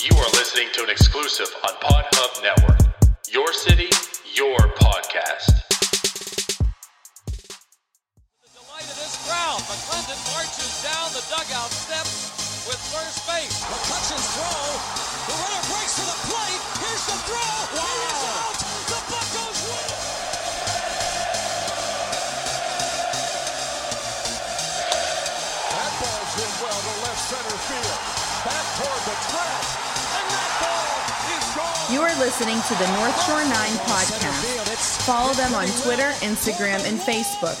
You are listening to an exclusive on PodHub Network. Your city, your podcast. The delight of this crowd. McClendon marches down the dugout steps with first base. McCutcheon's throw. The runner breaks to the plate. Here's the throw. Wow. He is out. The Buccos win. That ball's hit well to left center field. Back toward the track. You are listening to the North Shore 9 podcast. Follow them on Twitter, Instagram, and Facebook.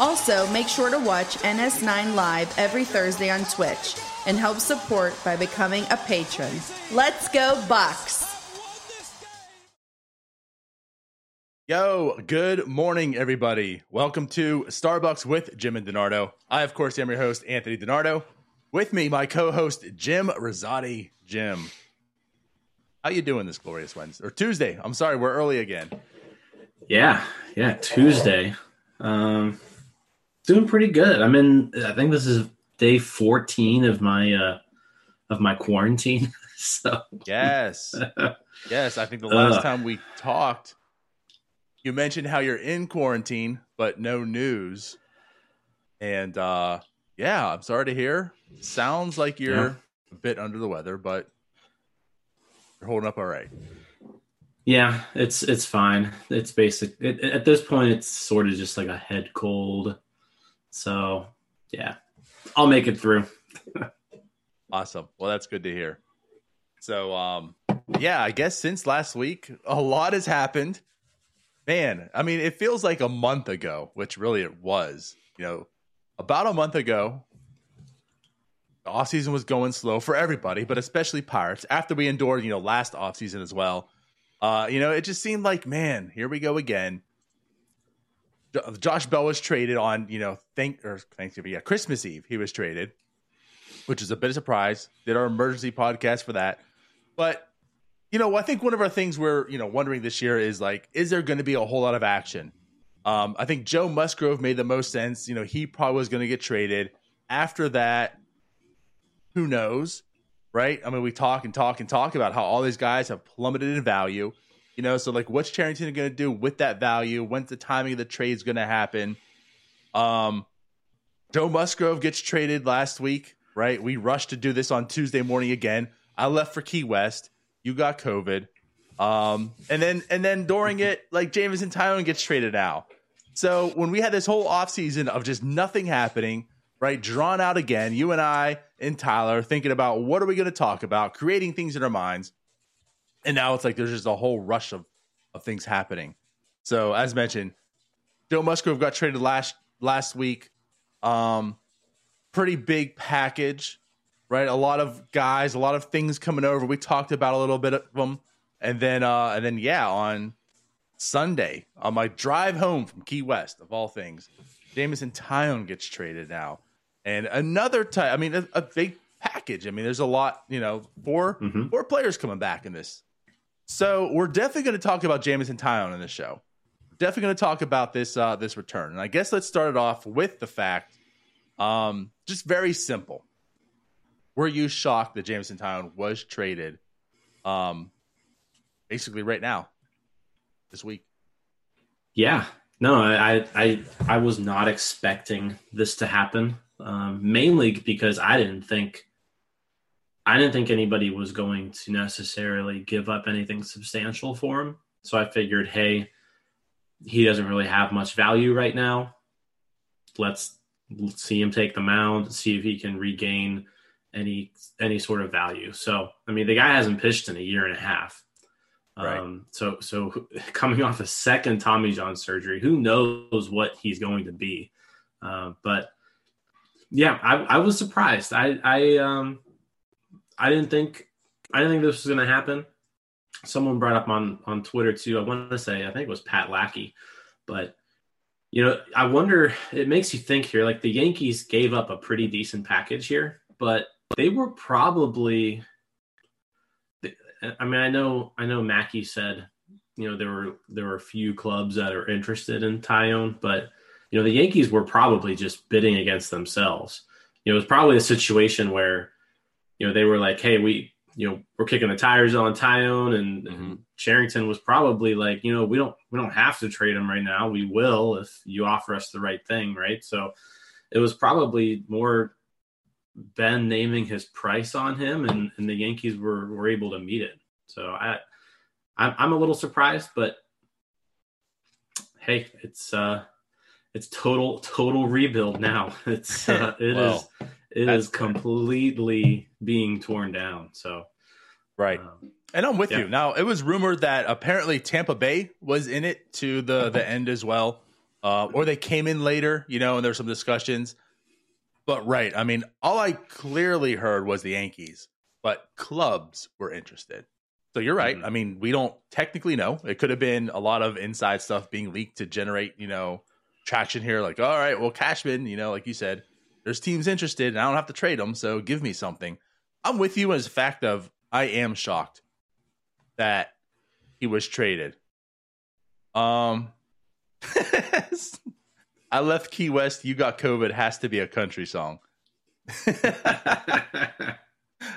Also, make sure to watch NS9 Live every Thursday on Twitch and help support by becoming a patron. Let's go, Bucks! Yo, good morning, everybody. Welcome to Starbucs with Jim and Donardo. I, of course, am your host, Anthony Donardo. With me, my co-host, Jim Rosati. Jim, how you doing this glorious Wednesday or Tuesday? I'm sorry, we're early again. Yeah, yeah, Tuesday. Um, doing pretty good. I'm in. I think this is day 14 of my uh of my quarantine. so Yes, yes. I think the last Ugh. time we talked, you mentioned how you're in quarantine, but no news. And uh yeah, I'm sorry to hear. Sounds like you're Yeah. a bit under the weather, but holding up all right. yeah, it's it's fine. It's basic. It, at this point, it's sort of just like a head cold. So yeah, I'll make it through. Awesome. Well, that's good to hear. So, um, yeah, I guess since last week, a lot has happened. Man, I mean, it feels like a month ago, which really it was. You know, about a month ago, the offseason was going slow for everybody, but especially Pirates. After we endured, you know, last offseason as well, uh, you know, it just seemed like, man, here we go again. Josh Bell was traded on, you know, thank or Thanksgiving, yeah, Christmas Eve. He was traded which is a bit of a surprise. Did our emergency podcast for that. But, you know, I think one of our things we're, you know, wondering this year is like, is there going to be a whole lot of action? Um, I think Joe Musgrove made the most sense. You know, he probably was going to get traded. After that, who knows? Right? I mean, we talk and talk and talk about how all these guys have plummeted in value. You know, so like what's Cherington to do with that value? When's the timing of the trade's to happen? Um, Joe Musgrove gets traded last week, right? We rushed to do this on Tuesday morning again. I left for Key West. You got COVID. Um, and then and then during it, like Jameson Taillon gets traded out. So when we had this whole offseason of just nothing happening, right? Drawn out again, you and I and Tyler thinking about what are we going to talk about, creating things in our minds. And now it's like there's just a whole rush of, of things happening. So as mentioned, Joe Musgrove got traded last last week. Um, pretty big package, right? A lot of guys, a lot of things coming over. We talked about a little bit of them, and then uh, and then yeah, on Sunday on my drive home from Key West, of all things, Jameson Taillon gets traded now, and another type. I mean, a, a big package. I mean, there's a lot. You know, 4 Mhm. four players coming back in this. So we're definitely going to talk about Jameson Taillon in this show. Definitely going to talk about this uh, this return, and I guess let's start it off with the fact, um, just very simple. Were you shocked that Jameson Taillon was traded, um, basically right now, this week? Yeah, no, I I I was not expecting this to happen. Um, mainly because I didn't think I didn't think anybody was going to necessarily give up anything substantial for him. So I figured, hey, he doesn't really have much value right now. Let's, let's see him take the mound, see if he can regain any any sort of value. So I mean, the guy hasn't pitched in a year and a half. Right. Um, so so coming off a second Tommy John surgery, who knows what he's going to be? Uh, but yeah, I, I was surprised. I I um I didn't think I didn't think this was going to happen. Someone brought up on on Twitter too. I want to say I think it was Pat Lackey, but you know I wonder. It makes you think here. Like the Yankees gave up a pretty decent package here, but they were probably. I mean, I know I know Mackey said you know there were there were a few clubs that are interested in Taillon, but you know the Yankees were probably just bidding against themselves. You know, it was probably a situation where you know they were like, "Hey, we you know, we're kicking the tires on Taillon and, Mhm. and Cherington was probably like, you know, we don't we don't have to trade him right now. We will if you offer us the right thing, right? So it was probably more Ben naming his price on him, and, and the Yankees were were able to meet it. So I, I'm, I'm a little surprised, but hey, it's uh, it's total total rebuild now. It's uh, it is Well, it that's is completely being torn down. So Right. um, And I'm with Yeah. you. Now, it was rumored that apparently Tampa Bay was in it to the the end as well, uh, or they came in later, you know, and there's some discussions. But right, I mean, all I clearly heard was the Yankees, but clubs were interested. So you're right. Mhm. I mean, we don't technically know. It could have been a lot of inside stuff being leaked to generate, you know, traction here. Like, all right, well, Cashman, you know, like you said, there's teams interested, and I don't have to trade them, so give me something. I'm with you as a fact of I am shocked that he was traded. Um, I left Key West. You got COVID. Has to be a country song.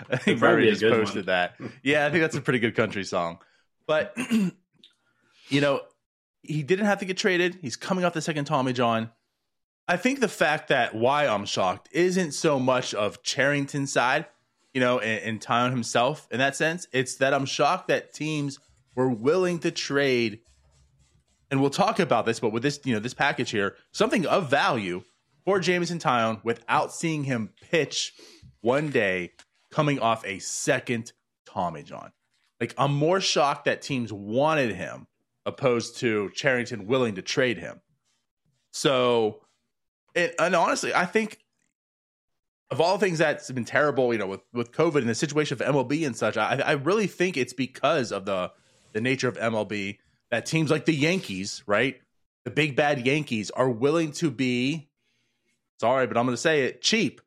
I think Murray just posted one. that. Yeah, I think that's a pretty good country song. But you know, he didn't have to get traded. He's coming off the second Tommy John. I think the fact that why I'm shocked isn't so much of Cherington's side, you know, and, and Taillon himself in that sense. It's that I'm shocked that teams were willing to trade. And we'll talk about this, but with this, you know, this package here, something of value for Jameson Taillon without seeing him pitch one day coming off a second Tommy John. Like I'm more shocked that teams wanted him opposed to Cherington willing to trade him. So, and, and honestly, I think of all things that's been terrible, you know, with with COVID and the situation of MLB and such, I, I really think it's because of the the nature of MLB that teams like the Yankees, right, the big bad Yankees, are willing to be sorry, but I'm going to say it cheap,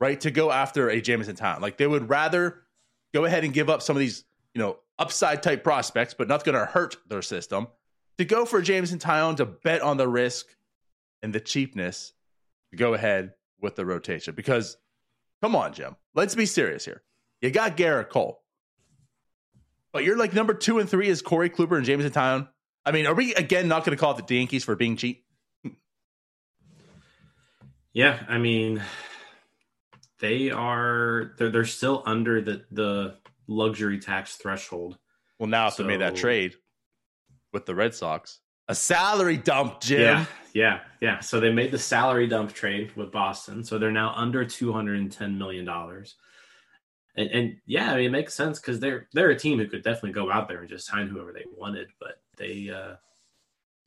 right, to go after a Jameson Taillon. Like they would rather go ahead and give up some of these, you know, upside type prospects, but not going to hurt their system, to go for Jameson Taillon to bet on the risk and the cheapness to go ahead with the rotation. Because, come on, Jim, let's be serious here. You got Gerrit Cole, but you're like number two and three is Corey Kluber and Jameson Taillon. I mean, are we again not going to call it the Yankees for being cheap? Yeah, I mean, they are they're they're still under the the luxury tax threshold. Well, now if they made that trade with the Red Sox, a salary dump, Jim. Yeah, yeah, yeah. So they made the salary dump trade with Boston, so they're now under two hundred and ten million dollars. And, and yeah, I mean, it makes sense because they're they're a team who could definitely go out there and just sign whoever they wanted, but they uh,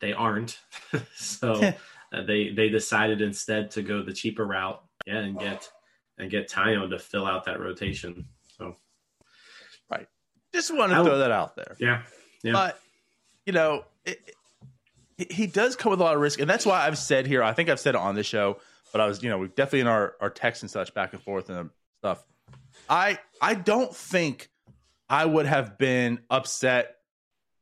they aren't. so uh, they they decided instead to go the cheaper route, yeah, and get and get Taillon to fill out that rotation. So Just want to I- throw that out there. yeah, yeah. But you know, it, it- he does come with a lot of risk, and that's why I've said here. I think I've said it on the show, but I was, you know, we've definitely in our our texts and such back and forth and stuff. I I don't think I would have been upset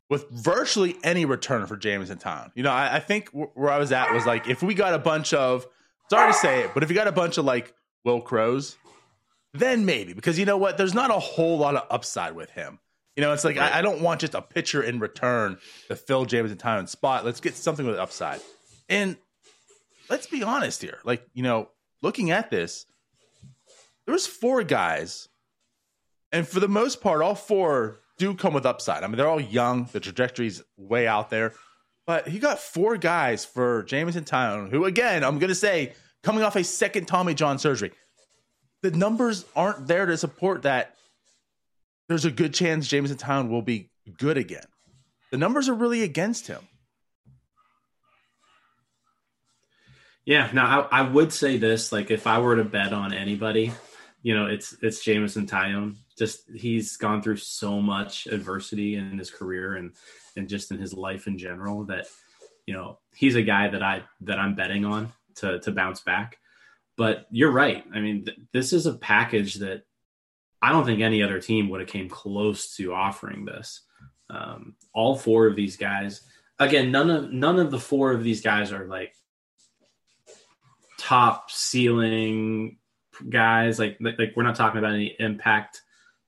with virtually any return for Jameson Taillon. You know, I, I think wh- where I was at was like if we got a bunch of sorry to say it, but if you got a bunch of like Wil Crowes, then maybe because you know what, there's not a whole lot of upside with him. You know, it's like I, I don't want just a pitcher in return to fill Jameson Taillon's spot. Let's get something with upside. And let's be honest here. Like, you know, looking at this, there was four guys, and for the most part, all four do come with upside. I mean, they're all young. The trajectory's way out there. But he got four guys for Jameson Taillon, who again, I'm gonna say, coming off a second Tommy John surgery. The numbers aren't there to support that there's a good chance Jameson Taillon will be good again. The numbers are really against him. Yeah, now I, I would say this: like, if I were to bet on anybody, you know, it's it's Jameson Taillon. Just he's gone through so much adversity in his career and and just in his life in general that you know he's a guy that I that I'm betting on to to bounce back. But you're right. I mean, th- this is a package that I don't think any other team would have came close to offering this. Um, all four of these guys, again, none of none of the four of these guys are like top ceiling guys. Like like we're not talking about any impact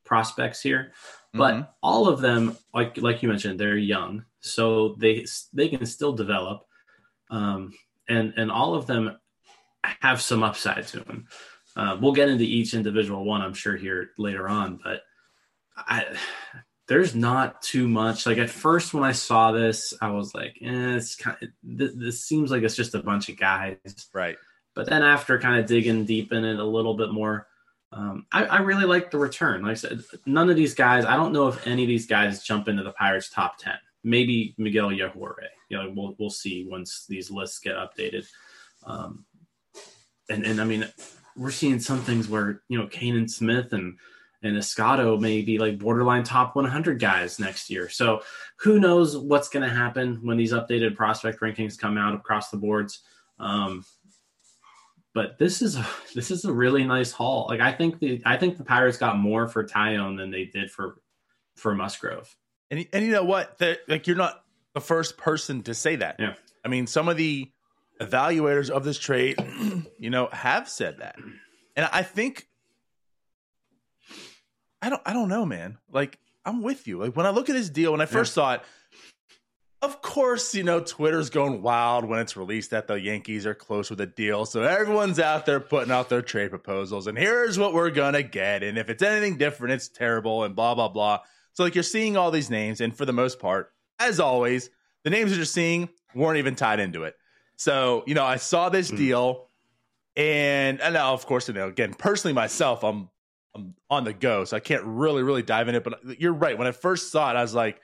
prospects here, but Mhm. all of them, like like you mentioned, they're young, so they they can still develop, um, and and all of them have some upside to them. Uh, we'll get into each individual one, I'm sure, here later on, but I there's not too much. Like at first, when I saw this, I was like, eh, it's kind of, this, this seems like it's just a bunch of guys. Right. But then after kind of digging deep in it a little bit more, um, I, I really like the return. Like I said, none of these guys, I don't know if any of these guys jump into the Pirates top 10. Maybe Miguel Yajure. You know, we'll, we'll see once these lists get updated. Um, and, and I mean, we're seeing some things where, you know, Canaan Smith and, and Escotto may be like borderline top 100 guys next year. So who knows what's going to happen when these updated prospect rankings come out across the boards. Um, but this is a, this is a really nice haul. Like I think the I think the Pirates got more for Taillon than they did for for Musgrove. And and you know what? The, like you're not the first person to say that. Yeah. I mean, some of the evaluators of this trade, you know, have said that. And I think I don't I don't know, man. Like I'm with you. Like when I look at this deal, when I first saw it, of course, you know, Twitter's going wild when it's released that the Yankees are close with a deal. So everyone's out there putting out their trade proposals and here's what we're gonna get. And if it's anything different, it's terrible and blah blah blah. So like you're seeing all these names, and for the most part, as always, the names that you're seeing weren't even tied into it. So, you know, I saw this deal and, and now of course, you know, again, personally myself, I'm I'm on the go, so I can't really, really dive in it. But you're right. When I first saw it, I was like,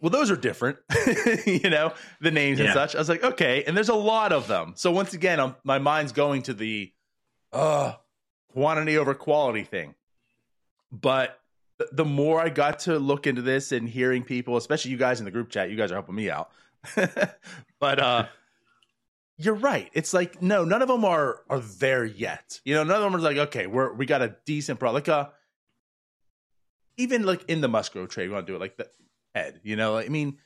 well, those are different, you know, the names and such. I was like, okay, and there's a lot of them. So once again, I'm, my mind's going to the uh quantity over quality thing. But th- the more I got to look into this and hearing people, especially you guys in the group chat, you guys are helping me out. but uh you're right. It's like no, none of them are are there yet. You know, none of them are like okay, we're we got a decent product. Like uh, even like in the Musgrove trade, we want to do it like the Ed. You know, I mean,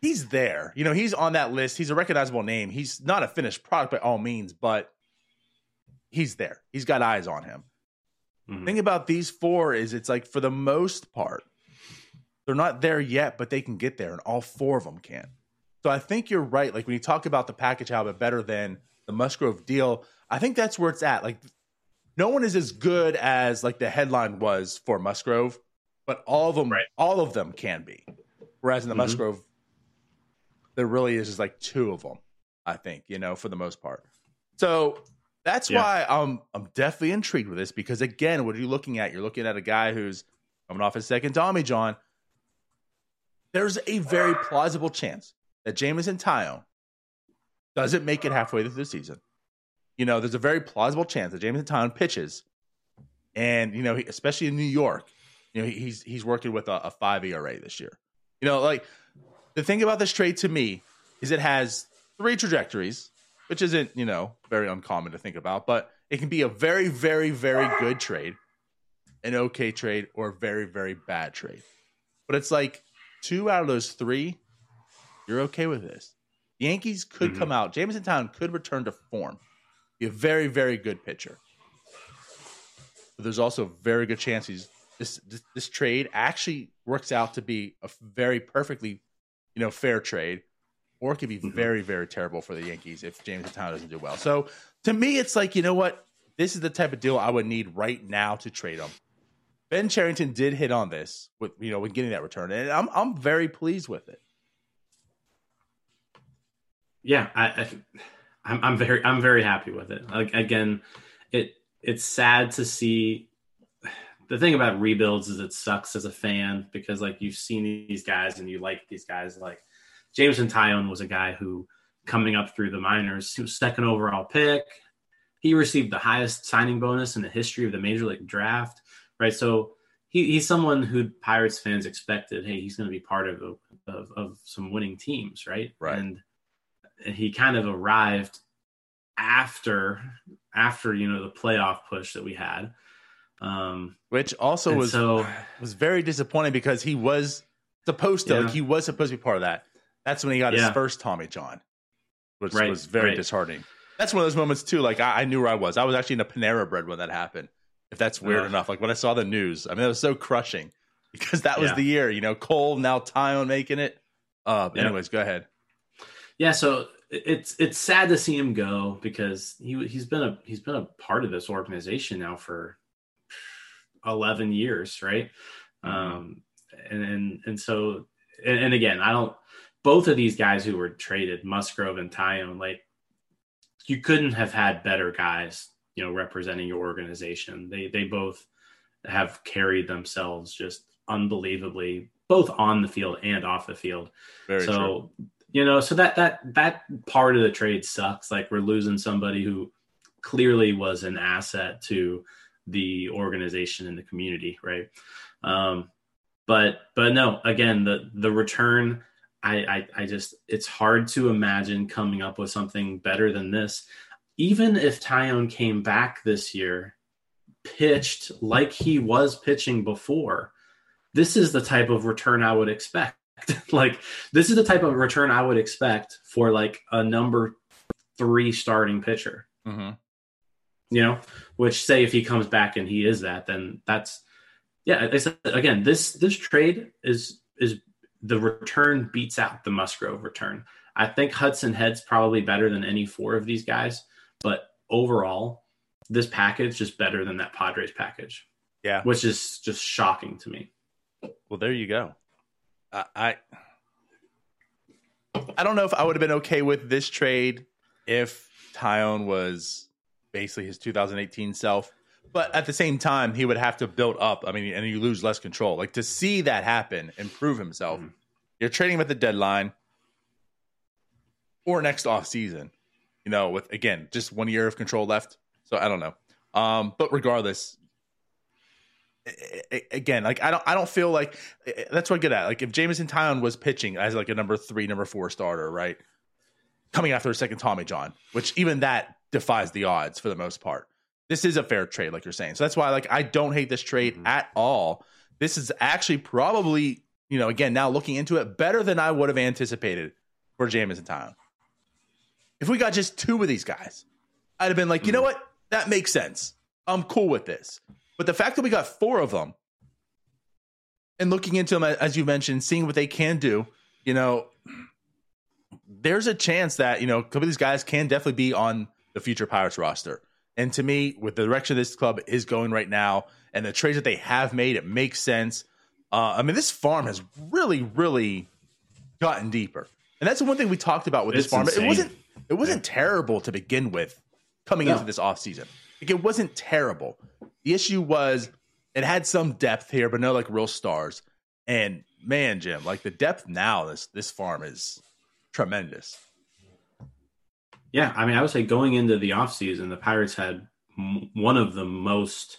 he's there. You know, he's on that list. He's a recognizable name. He's not a finished product by all means, but he's there. He's got eyes on him. Mhm. Thing about these four is it's like for the most part, they're not there yet, but they can get there, and all four of them can. So I think you're right. Like when you talk about the package, how it better than the Musgrove deal, I think that's where it's at. Like no one is as good as like the headline was for Musgrove, but all of them, Right. all of them can be. Whereas in the Mhm. Musgrove, there really is just like two of them. I think you know for the most part. So that's Yeah. why I'm I'm definitely intrigued with this because again, what are you looking at? You're looking at a guy who's coming off his second Tommy John. There's a very plausible chance that Jameson Taillon doesn't make it halfway through the season. You know, there's a very plausible chance that Jameson Taillon pitches, and you know, especially in New York, you know, he- he's he's working with a, a five ERA this year. You know, like the thing about this trade to me is it has three trajectories, which isn't you know very uncommon to think about, but it can be a very, very, very good trade, an okay trade, or a very, very bad trade. But it's like two out of those three, you're okay with this. The Yankees could Mhm. come out. Jameson Taillon could return to form. Be a very, very good pitcher. But there's also a very good chance he's this, this this trade actually works out to be a very perfectly, you know, fair trade, or it could be Mhm. very, very terrible for the Yankees if Jameson Taillon doesn't do well. So to me, it's like you know what, this is the type of deal I would need right now to trade him. Ben Cherington did hit on this with you know when getting that return, and I'm I'm very pleased with it. Yeah, I, I I'm, I'm very I'm very happy with it. Like again, it it's sad to see. The thing about rebuilds is it sucks as a fan because like you've seen these guys and you like these guys. Like Jameson Taillon was a guy who coming up through the minors, he was second overall pick. He received the highest signing bonus in the history of the major league draft. Right, so he, he's someone who Pirates fans expected. Hey, he's going to be part of, of of some winning teams, right? Right. And he kind of arrived after after you know the playoff push that we had. Um, Which also was so- was very disappointing because he was supposed to Yeah. like he was supposed to be part of that. That's when he got his first Tommy John, which Right, was very right. disheartening. That's one of those moments too. Like I, I knew where I was. I was actually in a Panera Bread when that happened, If that's weird Ugh. enough. Like when I saw the news, I mean, it was so crushing because that was Yeah. the year, you know, Cole, now Taillon making it. Uh, Yeah. anyways, go ahead. Yeah, so it's it's sad to see him go because he he's been a he's been a part of this organization now for eleven years, right? Um, and and and so and, and again, I don't. Both of these guys who were traded, Musgrove and Taillon, like you couldn't have had better guys, you know, representing your organization. They they both have carried themselves just unbelievably, both on the field and off the field Very so true. You know so that that that part of the trade sucks. Like we're losing somebody who clearly was an asset to the organization and the community right? Um but but no again the the return I, I i just it's hard to imagine coming up with something better than this. Even if Taillon came back this year pitched like he was pitching before this is the type of return i would expect like this is the type of return I would expect for like a number three starting pitcher. hmm You know, which say if he comes back and he is that, then that's yeah. I said again, this this trade is is the return beats out the Musgrove return. I think Hudson Head's probably better than any four of these guys, but overall, this package is better than that Padres package, Yeah. which is just shocking to me. Well, there you go. I, I don't know if I would have been okay with this trade if Taillon was basically his 2018 self, but at the same time, he would have to build up. I mean, and you lose less control. Like to see that happen and prove himself, you're trading him at the deadline or next off season. You know, with again just one year of control left. So I don't know. Um, but regardless, again, like I don't, I don't feel like eh, eh, that's what I get at. Like if Jameson Taillon was pitching as like a number three, number four starter, right, coming after a second Tommy John, which even that defies the odds for the most part. This is a fair trade, like you're saying. So that's why, like, I don't hate this trade mm-hmm. at all. This is actually probably, you know, again now looking into it, better than I would have anticipated for Jameson Taillon. If we got just two of these guys, I'd have been like, you know mm-hmm. what, that makes sense. I'm cool with this. But the fact that we got four of them and looking into them, as you mentioned, seeing what they can do, you know, there's a chance that, you know, a couple of these guys can definitely be on the future Pirates roster. And to me, with the direction this club is going right now and the trades that they have made, it makes sense. Uh, I mean, this farm has really, really gotten deeper. And that's the one thing we talked about with this farm. insane. It wasn't it wasn't terrible to begin with coming No. into this offseason. Like it wasn't terrible. The issue was it had some depth here, but no like real stars. And man, Jim, like the depth now, this this farm is tremendous. Yeah, I mean, I would say going into the offseason, the Pirates had one of the most,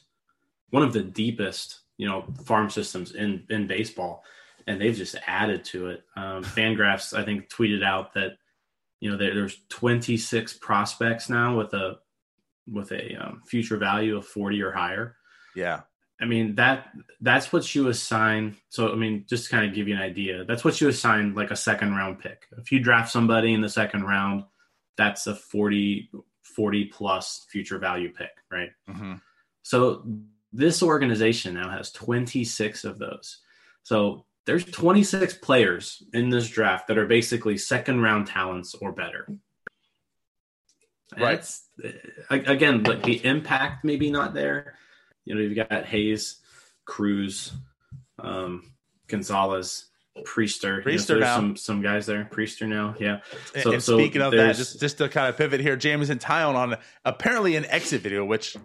one of the deepest, you know, farm systems in in baseball, and they've just added to it. Um, Fangraphs, I think, tweeted out that you know there, there's 26 prospects now with a with a um, future value of 40 or higher. Yeah. I mean that that's what you assign. So I mean, just to kind of give you an idea, that's what you assign like a second round pick. If you draft somebody in the second round, that's a 40, 40 plus future value pick, right? Mm-hmm. So this organization now has 26 of those. So there's 26 players in this draft that are basically second round talents or better. And Right. uh, again, like the impact maybe not there. You know, you've got Hayes, Cruz, um, Gonzalez, Priester. You know, Priester there's now. some some guys there. Priester now, yeah. And- So- and so speaking of that, just just to kind of pivot here, Jameson Taillon on apparently an exit video, which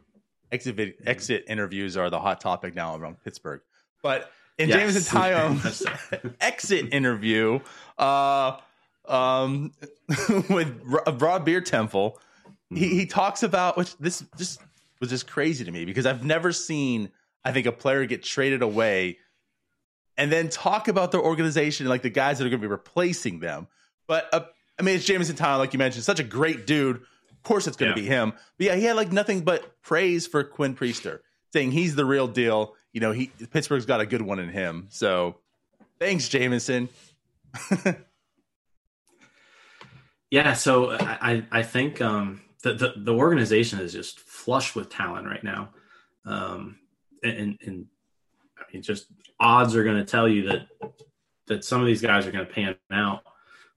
exit exit interviews are the hot topic now around Pittsburgh. But in Yes. Jameson Taillon's exit interview, uh, um, with Ro- Rob Biertempfel, he, he talks about which this just was just crazy to me because I've never seen I think a player get traded away and then talk about their organization like the guys that are going to be replacing them. But uh, I mean, it's Jameson Taillon, like you mentioned, such a great dude. Of course, it's going to Yeah. be him. But yeah, he had like nothing but praise for Quinn Priester, saying he's the real deal. You know, he Pittsburgh's got a good one in him. So thanks, Jameson. Yeah, so I I I think um, the, the the organization is just flush with talent right now. Um, and, and I mean, just odds are going to tell you that that some of these guys are going to pan out.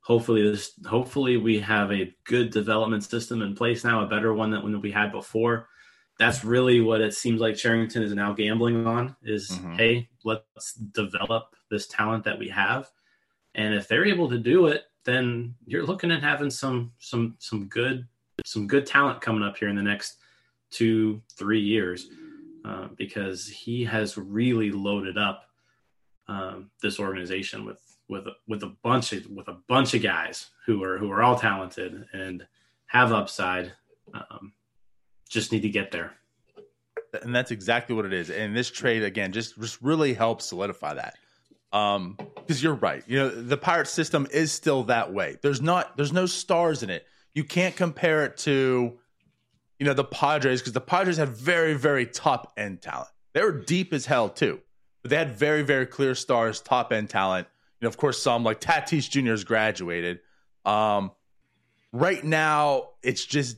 Hopefully, this hopefully we have a good development system in place now, a better one than we had before. That's really what it seems like Cherington is now gambling on is Mhm. hey, let's develop this talent that we have. And if they're able to do it, then you're looking at having some some some good some good talent coming up here in the next two three years uh, because he has really loaded up um, this organization with with with a bunch of with a bunch of guys who are who are all talented and have upside. Um, just need to get there. and that's exactly what it is. And this trade again just just really helps solidify that. Um, because you're right. You know, the pirate system is still that way. There's not there's no stars in it. You can't compare it to, you know, the Padres because the Padres had very very top end talent. They were deep as hell too, but they had very very clear stars, top end talent. You know, of course, some like Tatis Jr. has graduated. Um, right now it's just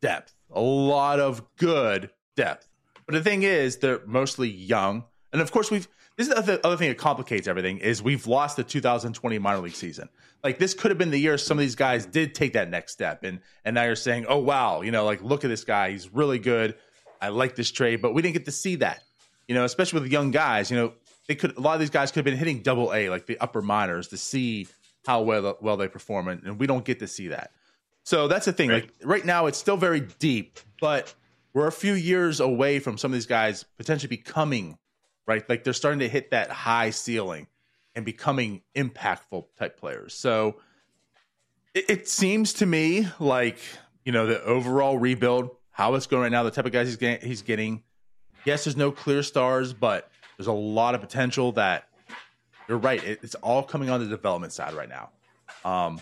depth, a lot of good depth. But the thing is, they're mostly young, and of course, we've. This is the other, other thing that complicates everything is we've lost the 2020 minor league season. Like this could have been the year some of these guys did take that next step, and and now you're saying, oh wow, you know, like look at this guy, he's really good. I like this trade, but we didn't get to see that. You know, especially with young guys. You know, they could a lot of these guys could have been hitting double A, like the upper minors, to see how well well they perform, and, and we don't get to see that. So that's the thing. Right. Like right now, it's still very deep, but we're a few years away from some of these guys potentially becoming right. Like they're starting to hit that high ceiling and becoming impactful type players. So it, it seems to me like you know the overall rebuild, how it's going right now, the type of guys he's getting, he's getting. Yes, there's no clear stars, but there's a lot of potential that you're right. It, it's all coming on the development side right now. Um,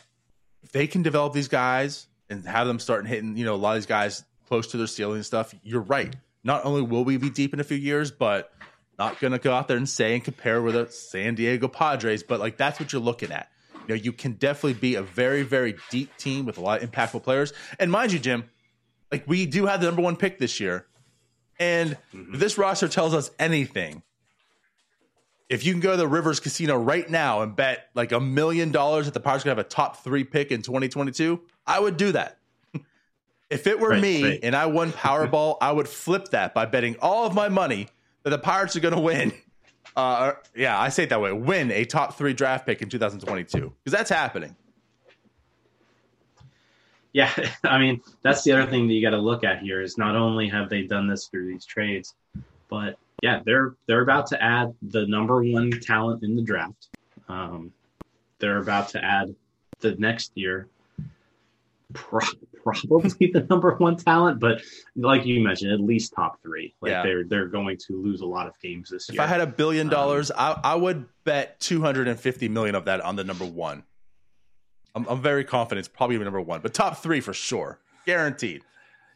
if they can develop these guys and have them starting hitting, you know, a lot of these guys close to their ceiling and stuff, you're right. Not only will we be deep in a few years, but not going to go out there and say and compare with the San Diego Padres, but like that's what you're looking at. You know, you can definitely be a very, very deep team with a lot of impactful players. And mind you, Jim, like we do have the number one pick this year. And if this roster tells us anything, if you can go to the Rivers Casino right now and bet like a million dollars that the Pirates going to have a top three pick in 2022, I would do that. if it were Right, me right. and I won Powerball, I would flip that by betting all of my money that the Pirates are going to win. Uh, yeah, I say it that way. Win a top three draft pick in 2022 because that's happening. Yeah, I mean that's the other thing that you got to look at here is not only have they done this through these trades, but yeah, they're they're about to add the number one talent in the draft. Um, they're about to add the next year pro- probably the number one talent, but like you mentioned, at least top three. Like Yeah. they're they're going to lose a lot of games this If year. If I had a billion Um, dollars, I, I would bet 250 million of that on the number one. I'm, I'm very confident it's probably number one, but top three for sure, guaranteed.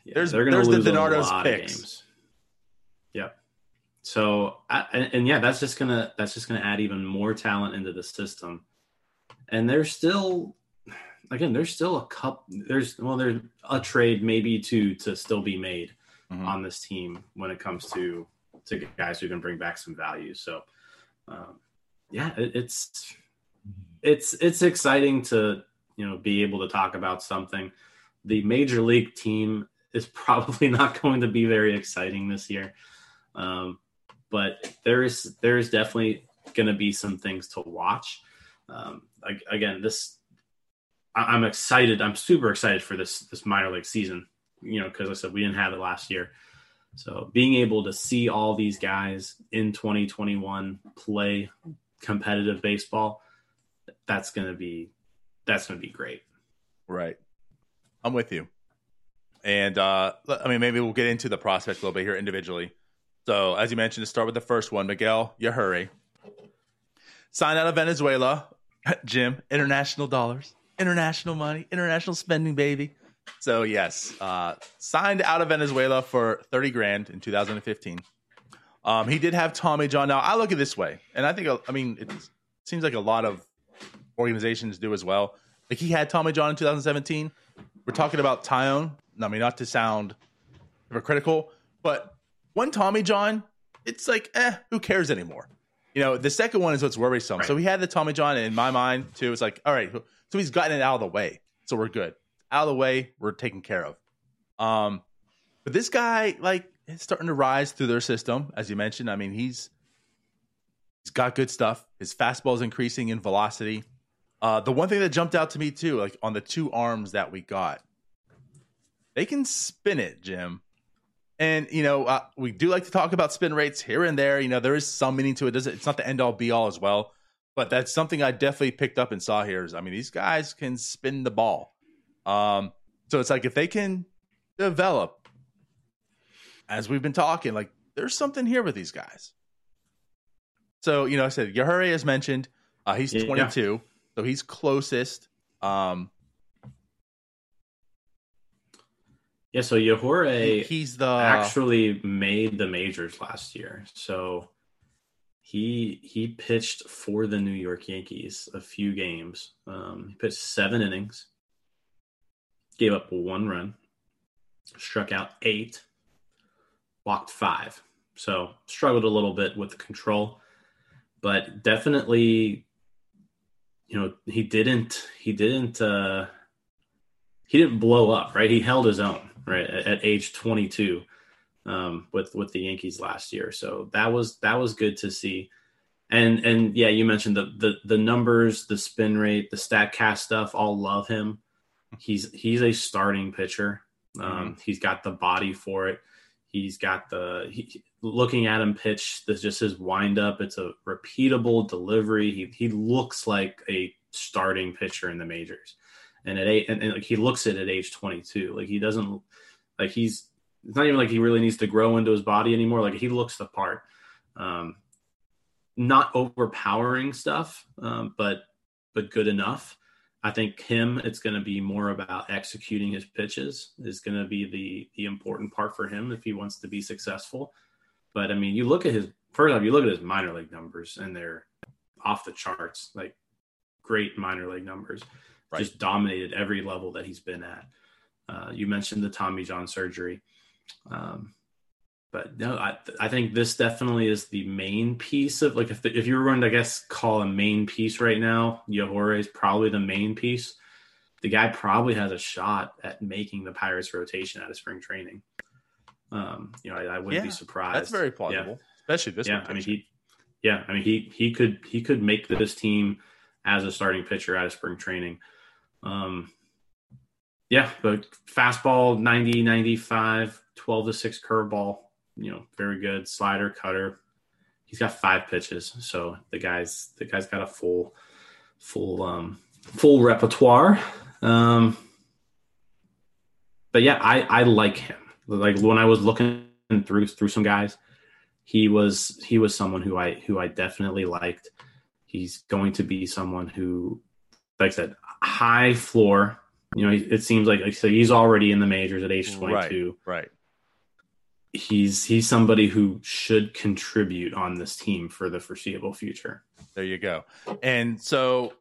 Yeah, There's- they're there's the Donardo's picks. Yep. So I, and, and yeah, that's just gonna that's just gonna add even more talent into the system. And there's still, again, there's still a cup. There's well, there's a trade maybe to to still be made Mhm. on this team when it comes to to guys who can bring back some value. So um, yeah, it, it's it's it's exciting to you know be able to talk about something. The major league team is probably not going to be very exciting this year, um, but there is there is definitely going to be some things to watch. Um, ag- again, this I- I'm excited. I'm super excited for this this minor league season. You know, because I said we didn't have it last year. So being able to see all these guys in 2021 play competitive baseball, that's to be that's to be great. Right. I'm with you. And uh I mean maybe we'll get into the prospects a little bit here individually. So as you mentioned, to start with the first one, Miguel Yajure. Signed out of Venezuela. Jim, international dollars, international money, international spending, baby. So yes, uh signed out of Venezuela for 30 grand in 2015. Um, he did have Tommy John. Now I look at this way, and I think I mean it seems like a lot of organizations do as well. Like he had Tommy John in 2017. We're talking about Tyone. I mean, not to sound hypocritical, but one Tommy John, it's like, eh, who cares anymore? You know, the second one is what's worrisome. Right. So he had the Tommy John in my mind too. It's like, all right, so he's gotten it out of the way, so we're good. Out of the way, we're taken care of. Um, but this guy, like, is starting to rise through their system, as you mentioned. I mean, he's he's got good stuff. His fastball is increasing in velocity. Uh, the one thing that jumped out to me too, like on the two arms that we got, they can spin it, Jim. And you know, uh, we do like to talk about spin rates here and there. You know, there is some meaning to it. Does It's not the end all be all as well, but that's something I definitely picked up and saw here. Is I mean, these guys can spin the ball. Um, so it's like if they can develop, as we've been talking, like there's something here with these guys. So you know, I said Yajure as mentioned, uh, he's Yeah. 22, so he's closest. Um, Yeah, so Yajure he's the actually made the majors last year. So he he pitched for the New York Yankees a few games. Um, he pitched seven innings, gave up one run, struck out eight, walked five. So struggled a little bit with the control, but definitely, you know, he didn't he didn't uh, he didn't blow up. Right, he held his own. Right at, at age 22 um, with with the Yankees last year. So that was that was good to see. And and yeah, you mentioned the the the numbers, the spin rate, the Statcast stuff. All love him. He's he's a starting pitcher. Um, He's got the body for it. He's got the he, looking at him pitch. This just his windup. It's a repeatable delivery. He he looks like a starting pitcher in the majors. And at eight, and, and like he looks it at age 22. Like he doesn't like he's it's not even like he really needs to grow into his body anymore. Like he looks the part. Um, not overpowering stuff, um, but but good enough. I think him. It's going to be more about executing his pitches. Is going to be the the important part for him if he wants to be successful. But I mean, you look at his first off, you look at his minor league numbers, and they're off the charts. Like great minor league numbers. Right. Just dominated every level that he's been at. Uh, you mentioned the Tommy John surgery. Um, but no, I, I think this definitely is the main piece of like if the, if you were going to I guess call a main piece right now, Yajure is probably the main piece. The guy probably has a shot at making the Pirates rotation out of spring training. Um, you know, I, I wouldn't Yeah, be surprised. that's very plausible, especially this. Yeah, I mean he, yeah, I mean he he could he could make this team as a starting pitcher out of spring training. Um, yeah, but fastball 90, 95, 12 to 6 curveball, you know, very good. Slider, cutter. He's got five pitches. So the guy's the guy's got a full full um full repertoire. Um but yeah, I I like him. Like when I was looking through through some guys, he was he was someone who I who I definitely liked. He's going to be someone who like I said, high floor. You know, it seems like, like I said, he's already in the majors at age 22 right, right. he's he's somebody who should contribute on this team for the foreseeable future. There you go. And so,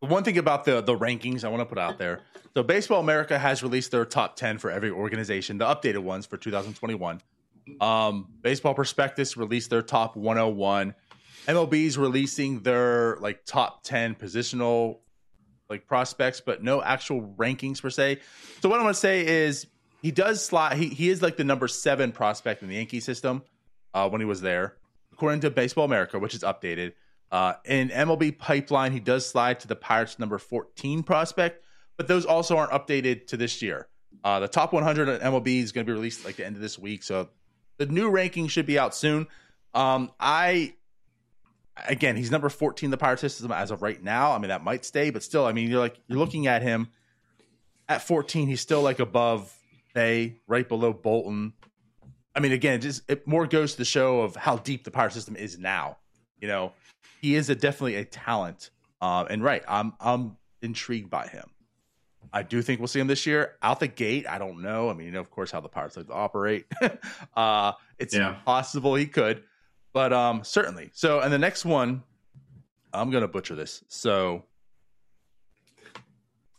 the one thing about the the rankings I want to put out there. So, Baseball America has released their top ten for every organization, the updated ones for 2021. Um, Baseball Prospectus released their top 101. MLB's releasing their like top 10 positional like prospects, but no actual rankings per se. So what I'm gonna say is he does slot. He he is like the number seven prospect in the Yankee system uh, when he was there, according to Baseball America, which is updated. Uh, in MLB pipeline, he does slide to the Pirates number 14 prospect, but those also aren't updated to this year. Uh, the top 100 at MLB is going to be released like the end of this week, so the new ranking should be out soon. Um, I again, he's number 14 in the Pirate system as of right now. I mean, that might stay, but still, I mean, you're like you're looking at him at 14. He's still like above Bae, right below Bolton. I mean, again, it just it more goes to the show of how deep the Pirate system is now. You know, he is a definitely a talent, uh, and right, I'm I'm intrigued by him. I do think we'll see him this year out the gate. I don't know. I mean, you know, of course, how the Pirates like to operate. uh, it's Yeah. possible he could, but um, certainly. So, and the next one, I'm gonna butcher this. So,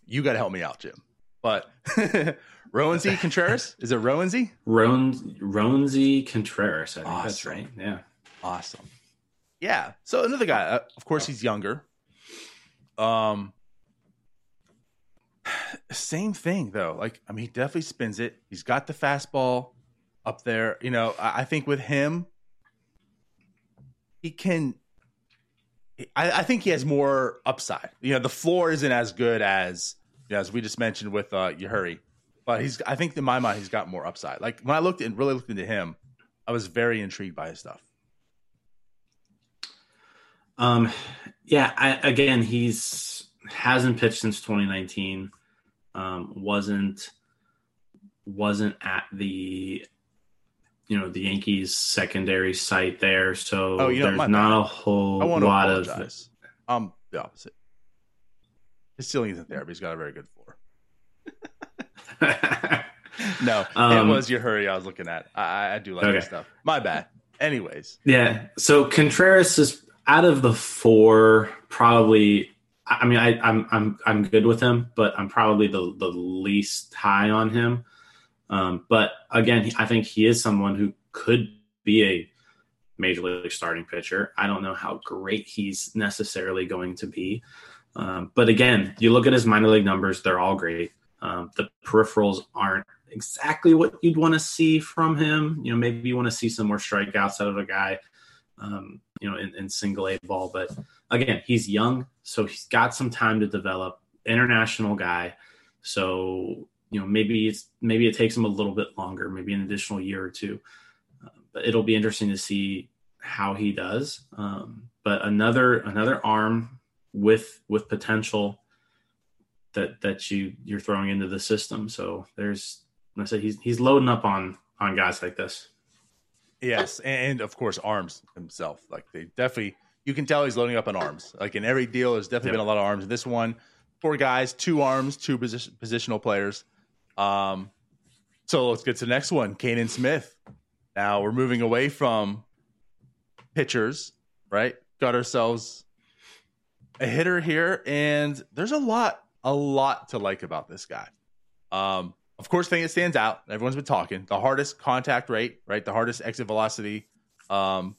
you got to help me out, Jim. But Roansy Contreras? Is it Roansy? Ron Roansy Contreras. I think that's right. Yeah. Awesome. Yeah. So another guy, uh, of course, he's younger. Um, same thing though. Like, I mean, he definitely spins it. He's got the fastball up there. You know, I, I think with him, he can. I, I think he has more upside. You know, the floor isn't as good as you know, as we just mentioned with uh Yajure, but he's. I think in my mind, he's got more upside. Like when I looked and really looked into him, I was very intrigued by his stuff. Um, yeah. I, again, he's hasn't pitched since 2019. Um, wasn't wasn't at the you know the Yankees secondary site there, so Oh, you know, there's not bad. a whole I want to lot of apologize. Um, the opposite. His ceiling isn't there, but he's got a very good floor. No, Um, it was Yajure I was looking at. I, I- do like Okay. his stuff. My bad. Anyways, Yeah. So Contreras is out of the four, probably. I I mean, I, I'm I'm I'm good with him, but I'm probably the the least high on him. Um, but again, I think he is someone who could be a major league starting pitcher. I don't know how great he's necessarily going to be. Um, but again, you look at his minor league numbers; they're all great. Um, the peripherals aren't exactly what you'd want to see from him. You know, maybe you want to see some more strikeouts out of a guy, um, you know, in, in single A ball. But again, he's young, so he's got some time to develop. International guy, so you know maybe it's maybe it takes him a little bit longer, maybe an additional year or two. Uh, but it'll be interesting to see how he does. Um, but another another arm with with potential that that you you're throwing into the system. So there's I said he's he's loading up on on guys like this. yes, and, and of course arms himself. Like they definitely, you can tell he's loading up on arms. Like in every deal, there's definitely Yep. been a lot of arms. This one, four guys, two arms, two position, positional players. Um, so let's get to the next one, Canaan Smith. Now we're moving away from pitchers, right? Got ourselves a hitter here, and there's a lot, a lot to like about this guy. Um, of course, thing that stands out, everyone's been talking, the hardest contact rate, right? The hardest exit velocity um,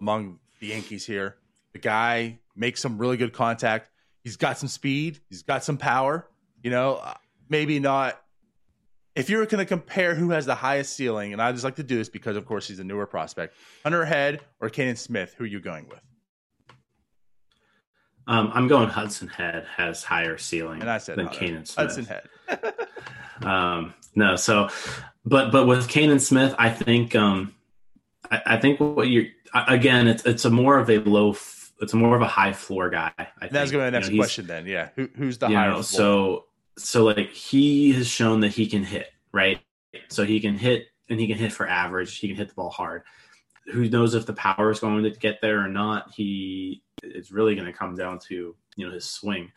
among the Yankees here. The guy makes some really good contact. He's got some speed. He's got some power. You know, uh, maybe not. If you're going to compare who has the highest ceiling, and I just like to do this because, of course, he's a newer prospect, Hunter Head or Canaan Smith, who are you going with? Um, I'm going Hudson Head has higher ceiling And I said than. Canaan Smith. Hudson Head. Um, no, so, but but with Canaan Smith, I think um, I, I think what you're again, it's it's a more of a low, it's a more of a high floor guy. I think. That's going to be the You next know, question then. Yeah. Who, who's the you higher? know, floor? so so like he has shown that he can hit right? So he can hit and he can hit for average. He can hit the ball hard. Who knows if the power is going to get there or not. He it's really going to come down to you know his swing.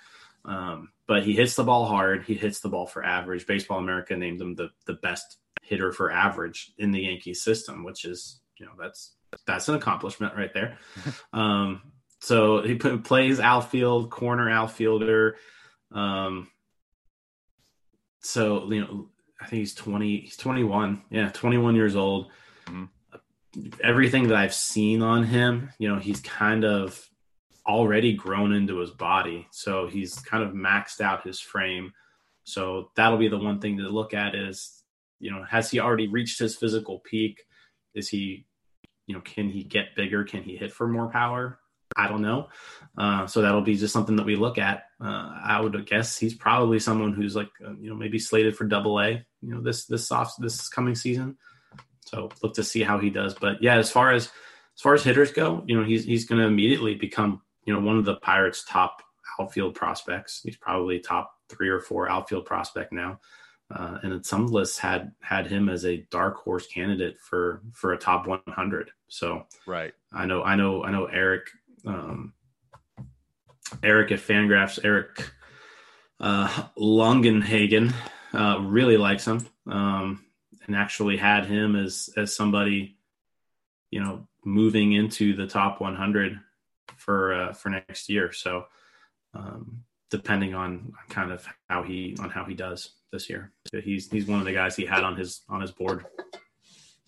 Um, but he hits the ball hard. He hits the ball for average. Baseball america named him the, the best hitter for average in the yankee system which is you know that's that's an accomplishment right there. Um, so he put, plays outfield corner outfielder. Um, so you know, I think he's twenty. He's twenty one. Yeah, twenty one years old. Mhm. Everything that I've seen on him, you know, he's kind of already grown into his body. So he's kind of maxed out his frame. So that'll be the one thing to look at is, you know, has he already reached his physical peak? Is he, you know, can he get bigger? Can he hit for more power? I don't know. Uh, so that'll be just something that we look at. Uh, I would guess he's probably someone who's like, uh, you know, maybe slated for double A, you know, this, this off this coming season. So look to see how he does. But yeah, as far as, as far as hitters go, you know, he's, he's going to immediately become, you know, one of the Pirates top outfield prospects. He's probably top three or four outfield prospect now. Uh, and some lists had, had him as a dark horse candidate for, for a top 100. So, right. I know, I know, I know Eric, um, Eric at Fangraphs, Eric uh, Longenhagen, uh, really likes him, um, and actually had him as as somebody, you know, moving into the top 100 for uh, for next year. So, um, depending on kind of how he on how he does this year. So he's he's one of the guys he had on his on his board.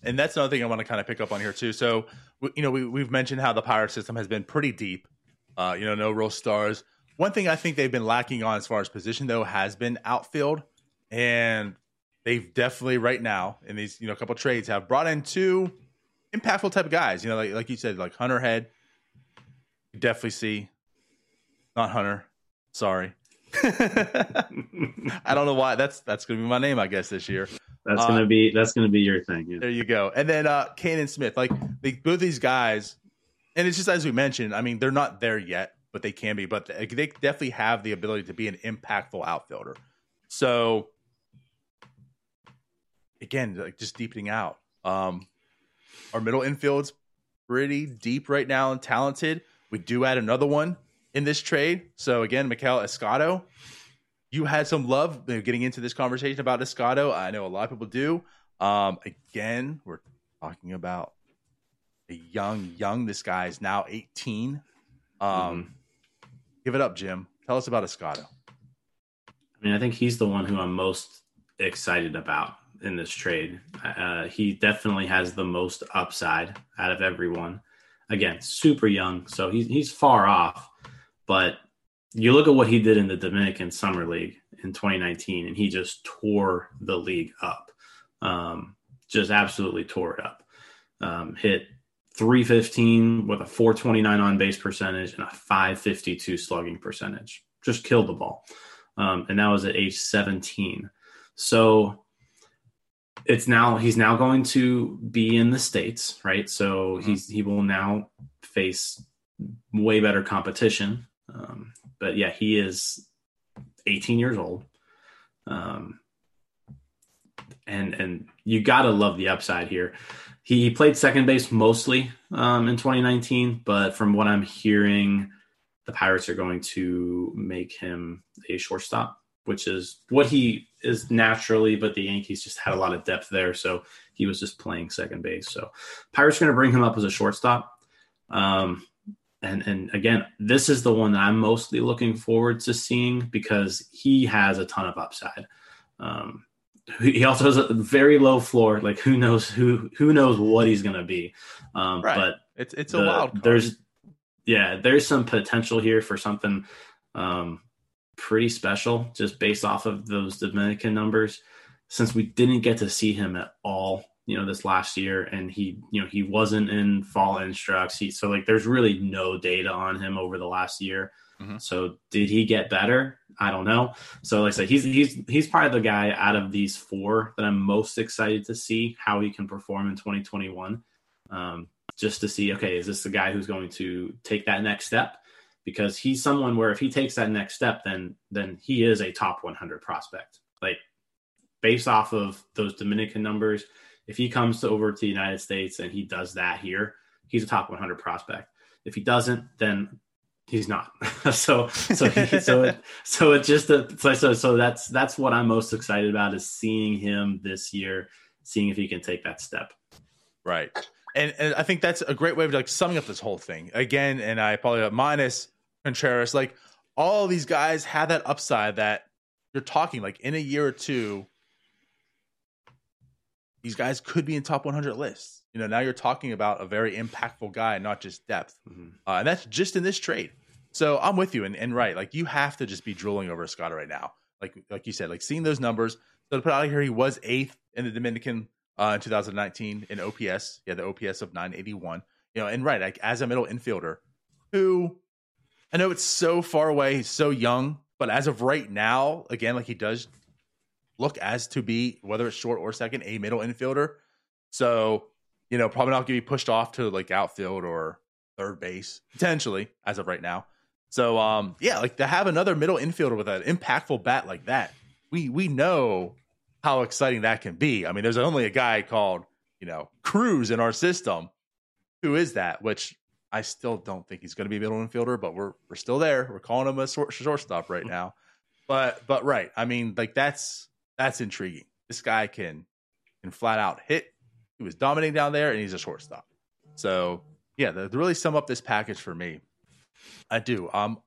And that's another thing I want to kind of pick up on here too. So, you know, we we've mentioned how the pirate system has been pretty deep. Uh, you know, no real stars. One thing I think they've been lacking on as far as position though has been outfield, and they've definitely right now in these you know a couple trades have brought in two impactful type of guys. You know, like like you said, like Hunter Head. You definitely see, not Hunter. Sorry, I don't know why. That's that's gonna be my name, I guess, this year. That's uh, gonna be that's gonna be your thing. Yeah. There you go. And then uh Canaan Smith, like they, both these guys, and it's just as we mentioned. I mean, they're not there yet, but they can be. But they, definitely have the ability to be an impactful outfielder. So again, like just deepening out. Um, our middle infield's pretty deep right now and talented. We do add another one in this trade. So again, Miguel Escotto, you had some love getting into this conversation about Escotto. I know a lot of people do. Um, again, we're talking about young, young. This guy is now 18. Um, mm-hmm. Give it up, Jim. Tell us about Escotto. I mean, I think he's the one who I'm most excited about in this trade. Uh, he definitely has the most upside out of everyone. Again, super young, so he's he's far off. But you look at what he did in the Dominican Summer League in 2019, and he just tore the league up. Um, just absolutely tore it up. Um, hit 315 with a 429 on base percentage and a 552 slugging percentage. Just killed the ball. Um, and that was at age 17. So it's now he's now going to be in the states, right? So mm-hmm. he's he will now face way better competition. Um, but yeah, he is 18 years old. Um, and and you gotta love the upside here. He, played second base mostly um, in 2019, but from what I'm hearing, the Pirates are going to make him a shortstop which is what he is naturally, but the Yankees just had a lot of depth there. So he was just playing second base. So Pirates going to bring him up as a shortstop. Um, and, and again, this is the one that I'm mostly looking forward to seeing because he has a ton of upside. Um, he also has a very low floor. Like who knows who who knows what he's going to be. Um, right. But it's it's a wild. Card. There's yeah, there's some potential here for something um, pretty special just based off of those Dominican numbers since we didn't get to see him at all you know this last year and he you know he wasn't in fall instructs he so like there's really no data on him over the last year mm-hmm. so did he get better i don't know so like i said he's he's he's probably the guy out of these four that i'm most excited to see how he can perform in 2021 um, just to see okay is this the guy who's going to take that next step because he's someone where if he takes that next step, then then he is a top 100 prospect. Like based off of those Dominican numbers, if he comes to over to the United States and he does that here, he's a top 100 prospect. If he doesn't, then he's not. so so he, so it, so it just a, so, so so that's that's what I'm most excited about is seeing him this year, seeing if he can take that step. Right. And, and I think that's a great way of like summing up this whole thing again. And I probably minus Contreras, like all these guys have that upside that you're talking like in a year or two, these guys could be in top 100 lists. You know, now you're talking about a very impactful guy, not just depth, mm-hmm. uh, and that's just in this trade. So I'm with you, and, and right, like you have to just be drooling over Scott right now, like like you said, like seeing those numbers. So to put out here, he was eighth in the Dominican uh, in 2019 in OPS. Yeah, the OPS of 981. You know, and right, like as a middle infielder who I know it's so far away, he's so young, but as of right now, again, like he does look as to be whether it's short or second, a middle infielder. So, you know, probably not going to be pushed off to like outfield or third base potentially as of right now. So, um, yeah, like to have another middle infielder with an impactful bat like that, we we know how exciting that can be. I mean, there's only a guy called you know Cruz in our system who is that, which I still don't think he's going to be a middle infielder, but we're we're still there. We're calling him a short, shortstop right now. But but right, I mean, like that's that's intriguing. This guy can can flat out hit. He was dominating down there, and he's a shortstop. So yeah, to really sum up this package for me, I do. Um,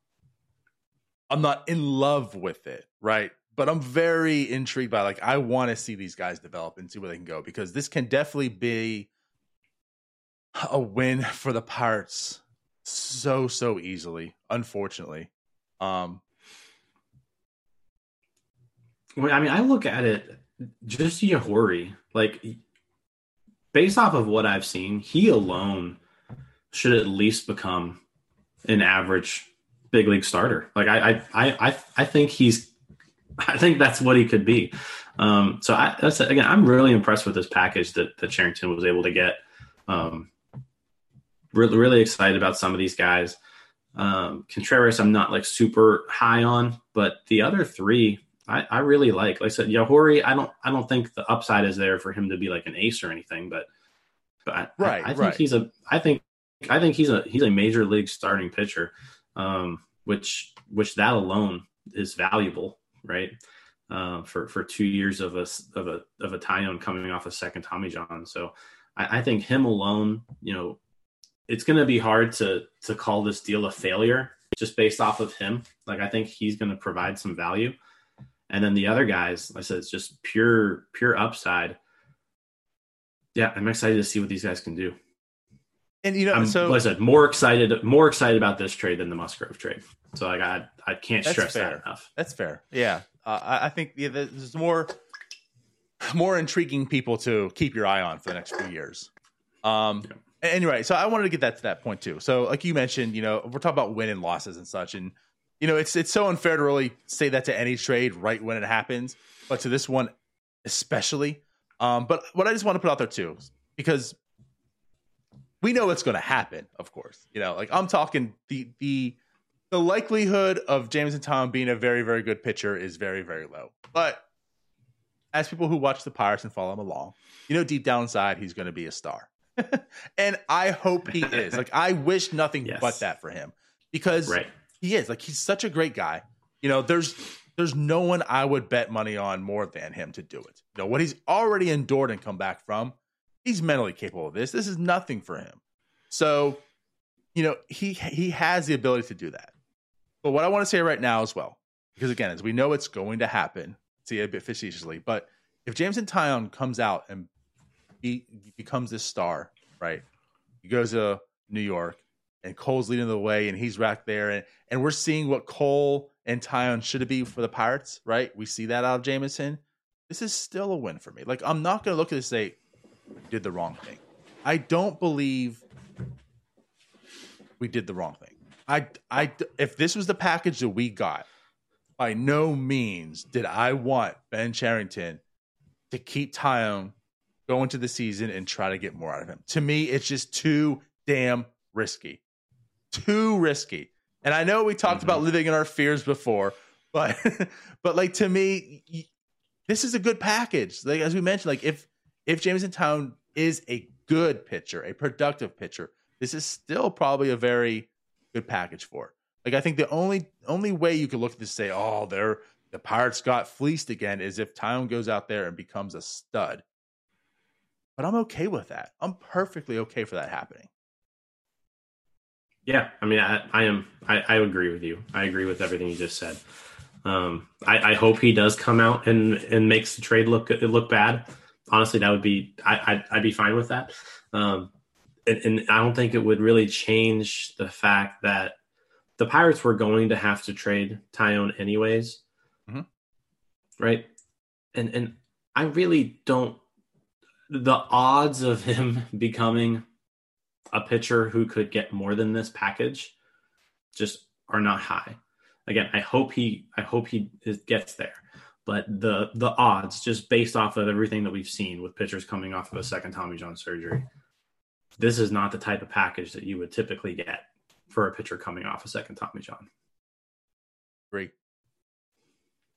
I'm not in love with it, right? But I'm very intrigued by like I want to see these guys develop and see where they can go because this can definitely be a win for the Pirates so so easily, unfortunately. Um Well, I mean, I look at it just Yajure, like based off of what I've seen, he alone should at least become an average big league starter. Like I, I, I, I think he's, I think that's what he could be. Um, so I, that's again, I'm really impressed with this package that that Cherington was able to get. Um, really, really excited about some of these guys. Um, Contreras, I'm not like super high on, but the other three, I, I really like. Like I said, Yajure, I don't, I don't think the upside is there for him to be like an ace or anything, but, but I, Right, I, I think right. he's a, I think, I think he's a he's a major league starting pitcher, um, which which that alone is valuable, right? Uh, for for two years of a of a of a Taillon coming off a second Tommy John, so I, I think him alone, you know, it's going to be hard to to call this deal a failure just based off of him. Like I think he's going to provide some value, and then the other guys, like I said, it's just pure pure upside. Yeah, I'm excited to see what these guys can do. and you know I'm, so like I said, more excited, more excited about this trade than the Musgrove trade. So like I, I can't stress fair. that enough. That's fair. Yeah, uh, I, I think yeah, there's more more intriguing people to keep your eye on for the next few years. Um, Yeah. anyway, so I wanted to get that to that point too. So, like you mentioned, you know, we're talking about win and losses and such, and you know, it's it's so unfair to really say that to any trade right when it happens, but to this one especially. Um, but what I just want to put out there too, because we know what's going to happen. Of course, you know, like I'm talking the the the likelihood of Jameson Taillon being a very, very good pitcher is very, very low. But as people who watch the Pirates and follow him along, you know, deep down inside, he's going to be a star. and I hope he is. Like, I wish nothing Yes. but that for him because Right. He is. Like, he's such a great guy. You know, there's there's no one I would bet money on more than him to do it. You know, what he's already endured and come back from, he's mentally capable of this. This is nothing for him. So, you know, he he has the ability to do that. But what I want to say right now as well, because again, as we know it's going to happen, see a bit facetiously, but if Jameson Taillon comes out and he becomes this star, right? He goes to New York and Cole's leading the way and he's right there and, and we're seeing what Cole and Taillon should have be for the Pirates, right? We see that out of Jameson. This is still a win for me. Like I'm not gonna look at this and say did the wrong thing. I don't believe we did the wrong thing. I, I, if this was the package that we got, by no means did I want Ben Cherington to keep Taillon go into the season and try to get more out of him. To me, it's just too damn risky. Too risky. And I know we talked about mm-hmm. living in our fears before, but but like to me, this is a good package. Like as we mentioned, like if if Jameson Taillon is a good pitcher, a productive pitcher, this is still probably a very good package for. it. Like I think the only only way you could look at this and say, oh, they're the Pirates got fleeced again, is if Taillon goes out there and becomes a stud. But I'm okay with that. I'm perfectly okay for that happening. Yeah, I mean, I, I am. I, I agree with you. I agree with everything you just said. Um, I, I hope he does come out and and makes the trade look look bad. Honestly, that would be. I I'd, I'd be fine with that. Um, and, and I don't think it would really change the fact that the Pirates were going to have to trade Taillon anyways, Mhm. right? And and I really don't. The odds of him becoming a pitcher who could get more than this package just are not high. Again, I hope he I hope he gets there, but the the odds just based off of everything that we've seen with pitchers coming off of a second Tommy John surgery, this is not the type of package that you would typically get for a pitcher coming off a second Tommy John. Great.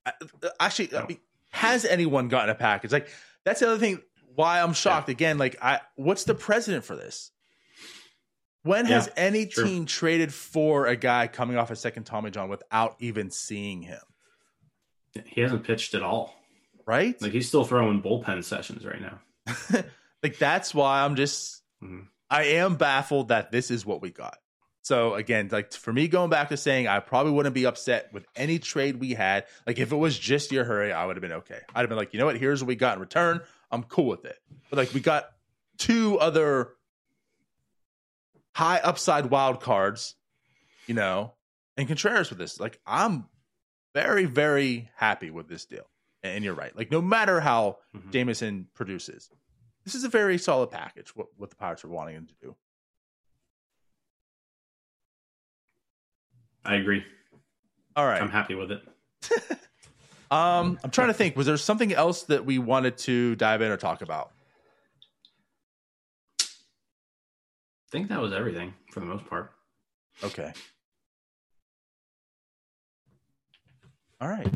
I- uh, Actually, I oh. mean, has anyone gotten a package? Like that's the other thing. Why I'm shocked again. Like, I what's the precedent for this? When has any true. team traded for a guy coming off a second Tommy John without even seeing him? He hasn't pitched at all. Right? Like he's still throwing bullpen sessions right now. like that's why I'm just Mhm. I am baffled that this is what we got. So again, like for me, going back to saying I probably wouldn't be upset with any trade we had. Like if it was just Yajure, I would have been okay. I'd have been like, you know what? Here's what we got in return. I'm cool with it. But like we got two other high upside wild cards, you know, and Contreras with this. Like I'm very, very happy with this deal. And you're right. Like no matter how Mhm. Jameson produces, this is a very solid package. What what the Pirates are wanting him to do. I agree. All right. I'm happy with it. Um, I'm trying to think. Was there something else that we wanted to dive in or talk about? Think that was everything for the most part. Okay. All right.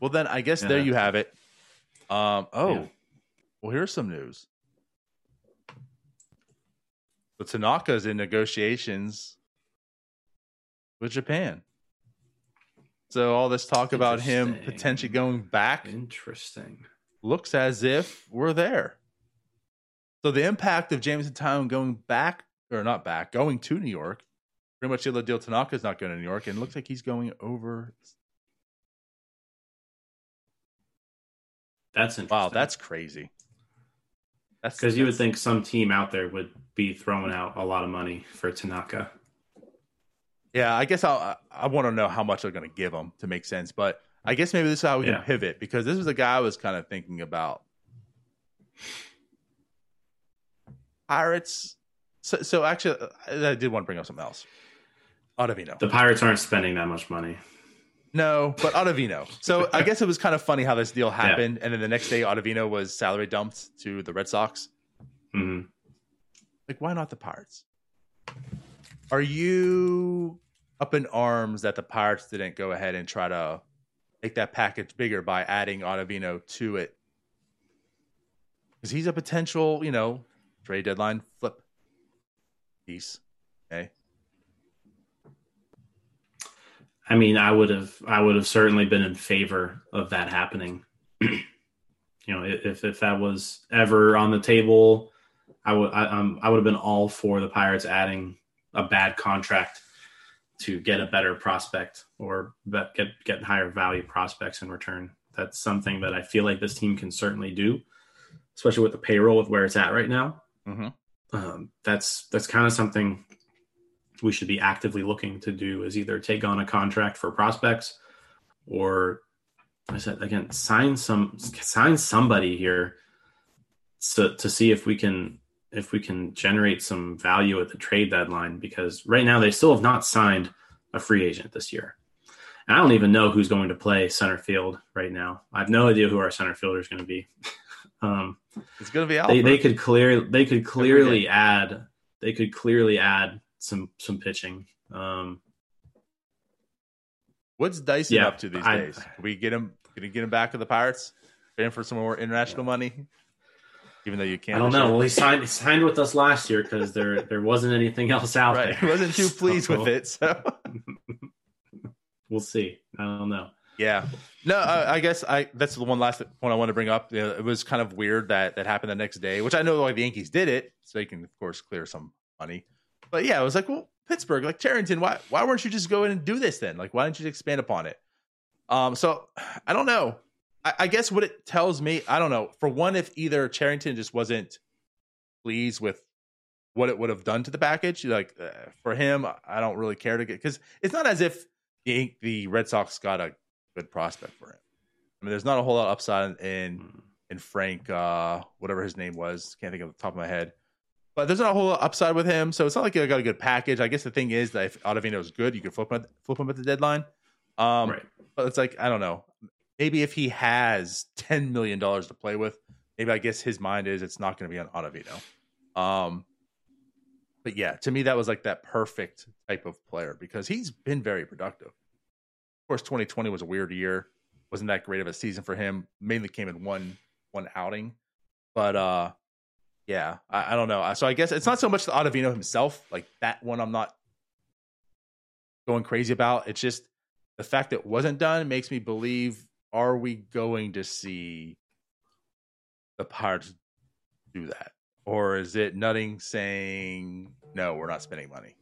Well, then I guess there you have it. Um. Oh, Yeah. well, here's some news. So Tanaka's in negotiations with Japan. So all this talk about him potentially going back Interesting. looks as if we're there. So the impact of Jameson Taillon going back or not back, going to New York, pretty much the deal Tanaka's not going to New York, and it looks like he's going over. That's interesting. Wow, that's crazy. That's because you would think some team out there would be throwing out a lot of money for Tanaka. Yeah, I guess I'll, I I want to know how much they're going to give him to make sense, but I guess maybe this is how we Yeah. can pivot because this was a guy I was kind of thinking about. Pirates. So, so actually, uh, I did want to bring up something else. Ottavino. The Pirates aren't spending that much money. No, but Ottavino. So I guess it was kind of funny how this deal happened, and then the next day Ottavino was salary dumped to the Red Sox. hmm Like, why not the Pirates? Are you up in arms that the Pirates didn't go ahead and try to make that package bigger by adding Ottavino to it? Because he's a potential, you know, trade deadline flip piece. Okay. I mean, I would have, I would have certainly been in favor of that happening. you know, if if that was ever on the table, I would, I, um, I would have been all for the Pirates adding a bad contract to get a better prospect or bet- get get higher value prospects in return. That's something that I feel like this team can certainly do, especially with the payroll with where it's at right now. Mm-hmm. Um, that's that's kind of something we should be actively looking to do is either take on a contract for prospects or I said again sign some sign somebody here to to see if we can if we can generate some value at the trade deadline because right now they still have not signed a free agent this year. And I don't even know who's going to play center field right now. I have no idea who our center fielder is going to be. um, It's going to be they, Alford. they could clear they could clearly add they could clearly add some some pitching. Um, What's Dyson Yeah, up to these I- days? Can we get him? Can we get him back to the Pirates? Paying for some more international money, even though you can't. I don't know. Well, he signed he signed with us last year because there there wasn't anything else out Right, there. he wasn't too pleased with it. So We'll see. I don't know. Yeah, no, I, I guess I that's the one last point I want to bring up. You know, it was kind of weird that that happened the next day, which I know like the Yankees did it, so they can of course clear some money. But yeah, it was like, well, Pittsburgh, like Cherington, why why weren't you just go in and do this then? Like, why didn't you expand upon it? Um, so I don't know. I, I guess what it tells me, I don't know. For one, if either Cherington just wasn't pleased with what it would have done to the package, like uh, for him, I don't really care to get because it's not as if the the Red Sox got a good prospect for him. I mean, there's not a whole lot of upside in in Frank, uh, whatever his name was. Can't think of the top of my head. But there's not a whole lot of upside with him, so it's not like I got a good package. I guess the thing is that if Ottavino is good, you can flip him, flip him at the deadline. Um, right. but it's like I don't know. Maybe if he has ten million dollars to play with, maybe I guess his mind is it's not going to be on Ottavino. Um, but yeah, to me that was like that perfect type of player because he's been very productive. Course, 2020 was a weird year. wasn't that great of a season for him. Mainly came in one one outing, but uh, yeah, I, I don't know. So I guess it's not so much the Ottavino himself. Like that one, I'm not going crazy about. It's just the fact that it wasn't done makes me believe are we going to see the Pirates do that? Or is it Nutting saying, no, we're not spending money?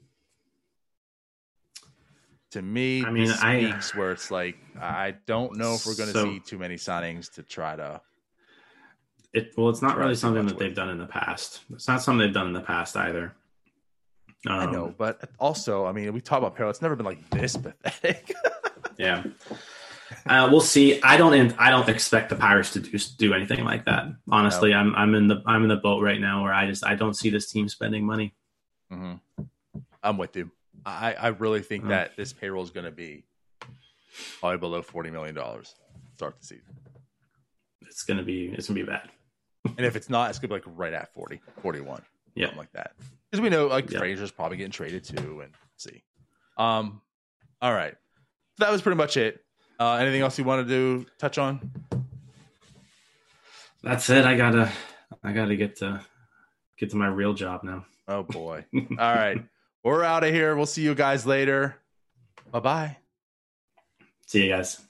To me, I mean, this I- speaks where it's like I don't know if we're going to So- see too many signings to try to. It well, it's not really something that with they've done in the past. It's not something they've done in the past either. Um, I know, but also, I mean, we talk about Peril. It's never been like this pathetic. Yeah. Uh, we'll see. I don't. I don't expect the Pirates to do do anything like that. Honestly, I'm I'm in the I'm in the boat right now where I just I don't see this team spending money. hmm I'm with you. I, I really think Uh. that this payroll is going to be probably below forty million dollars start the season, It's gonna be it's gonna be bad. and if it's not, it's going to be like right at 40, 41, Yeah. something like that. Because we know like Yeah. Frazier's probably getting traded too, and see. Um, all right, so that was pretty much it. Uh, anything else you want to do? Touch on? That's it. I gotta I gotta get to get to my real job now. Oh boy! all right, we're out of here. We'll see you guys later. Bye bye. See you guys.